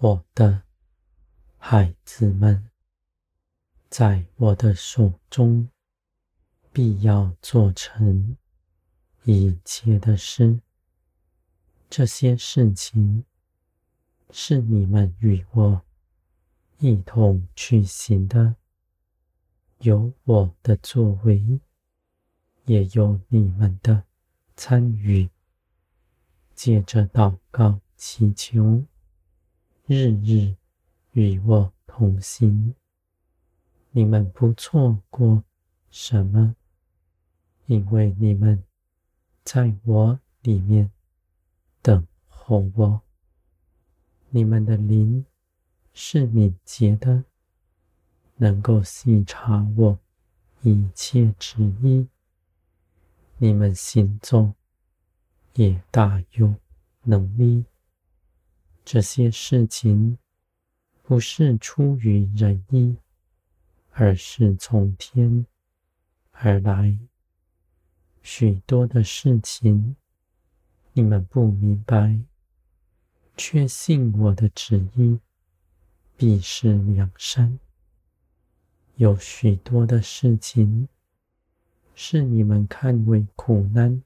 我的孩子们，在我的手中，必要做成一切的事。这些事情是你们与我一同去行的，有我的作为，也有你们的参与。借着祷告祈求，日日与我同行。你们不错过什么，因为你们在我里面。等候我，你们的灵是敏捷的，能够细察我一切旨意。你们行走也大有能力。这些事情不是出于人意，而是从天而来。许多的事情。你们不明白，却信我的旨意，必是良善。有许多的事情，是你们看为苦难、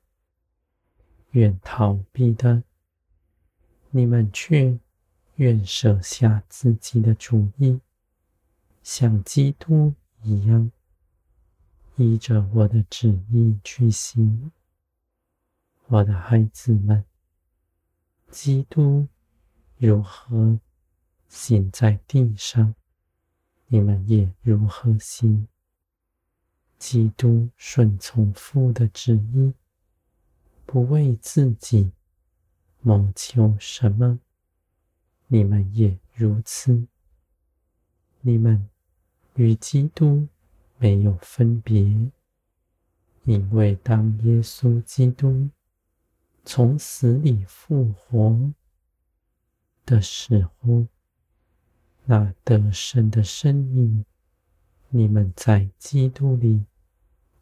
愿逃避的，你们却愿舍下自己的主意，像基督一样，依着我的旨意去行。我的孩子们，基督如何行在地上，你们也如何行。基督顺从父的旨意，不为自己谋求什么，你们也如此。你们与基督没有分别，因为当耶稣基督。从死里复活的时候，那得胜的生命，你们在基督里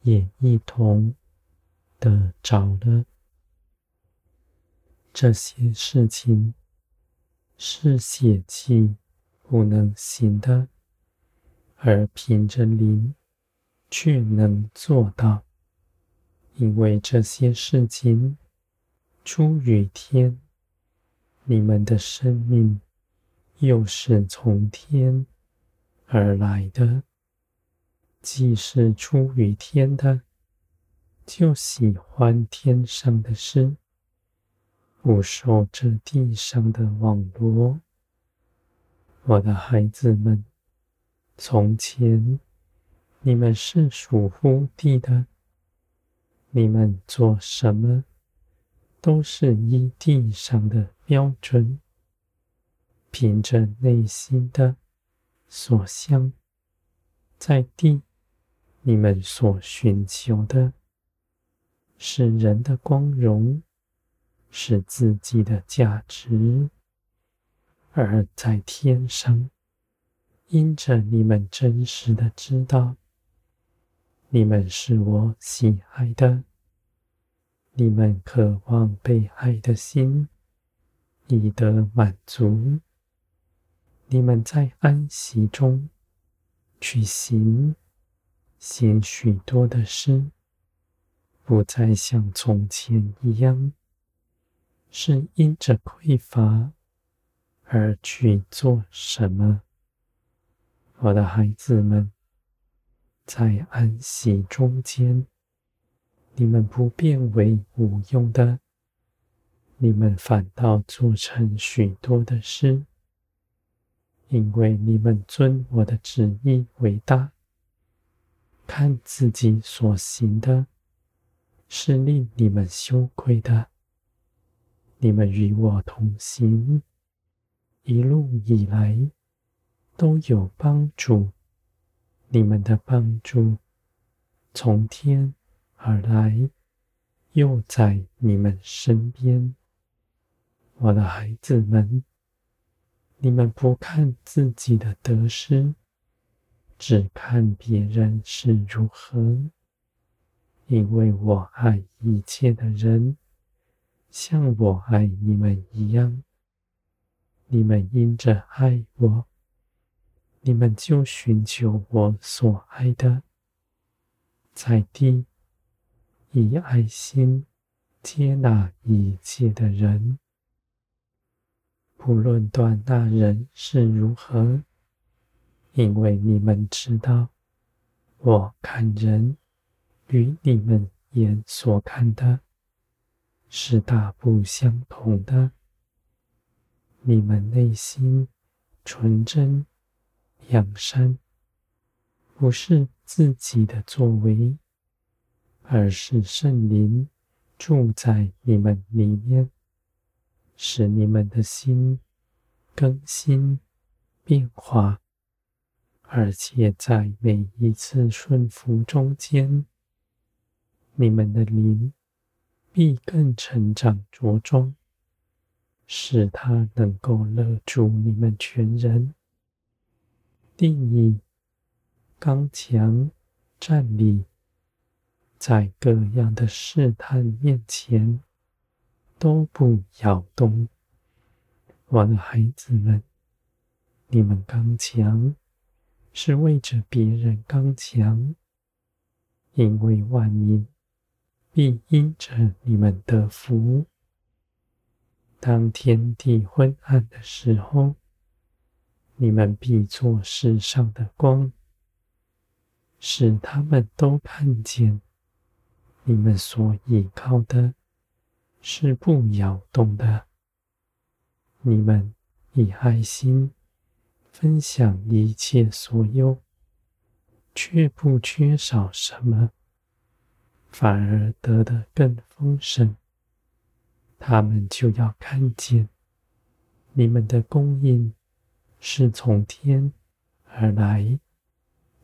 也一同得着了。这些事情是血气不能行的，而凭着灵却能做到，因为这些事情。出于天，你们的生命又是从天而来的。既是出于天的，就喜欢天上的事，不受这地上的网罗。我的孩子们，从前你们是属乎地的，你们做什么？都是依地上的标准，凭着内心的所向，在地，你们所寻求的是人的光荣，是自己的价值；而在天上，因着你们真实的知道，你们是我喜爱的。你们渴望被爱的心已得满足，你们在安息中去行，行许多的事，不再像从前一样，是因着匮乏而去做什么。我的孩子们，在安息中间。你们不变为无用的，你们反倒做成许多的事，因为你们尊我的旨意为大，看自己所行的是令你们羞愧的。你们与我同行，一路以来都有帮助，你们的帮助从天。而来，又在你们身边，我的孩子们，你们不看自己的得失，只看别人是如何，因为我爱一切的人，像我爱你们一样。你们因着爱我，你们就寻求我所爱的，在地以爱心接纳一切的人，不论断那人是如何，因为你们知道，我看人与你们眼所看的。是大不相同的。你们内心纯真养善，不是自己的作为，而是圣灵。住在你们里面，使你们的心更新变化，而且在每一次顺服中间，你们的灵必更成长茁壮，使他能够勒住你们全人，定义刚强站立。在各样的试探面前，都不摇动。我的孩子们，你们刚强，是为着别人刚强，因为万民必因着你们得福。当天地昏暗的时候，你们必作世上的光，使他们都看见。你们所依靠的是不摇动的。你们以爱心分享一切所有，却不缺少什么，反而得的更丰盛。他们就要看见你们的供应是从天而来，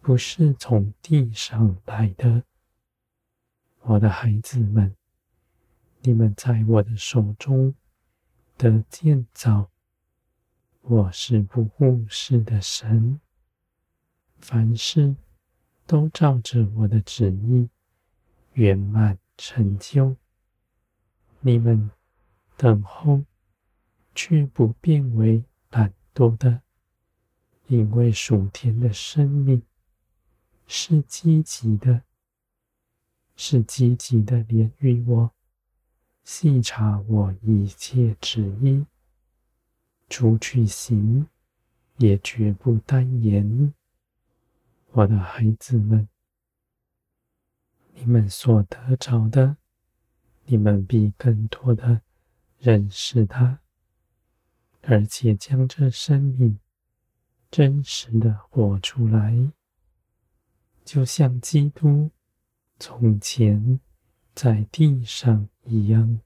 不是从地上来的。我的孩子们，你们在我的手中得建造，我是不误事的神，凡事都照着我的旨意圆满成就。你们等候，却不变为懒惰的，因为属天的生命是积极的。是积极的连于我，细察我一切旨意，除去行，也绝不单言。我的孩子们，你们所得着的，你们必更多的认识他，而且将这生命真实的活出来，就像基督。从前在地上一样，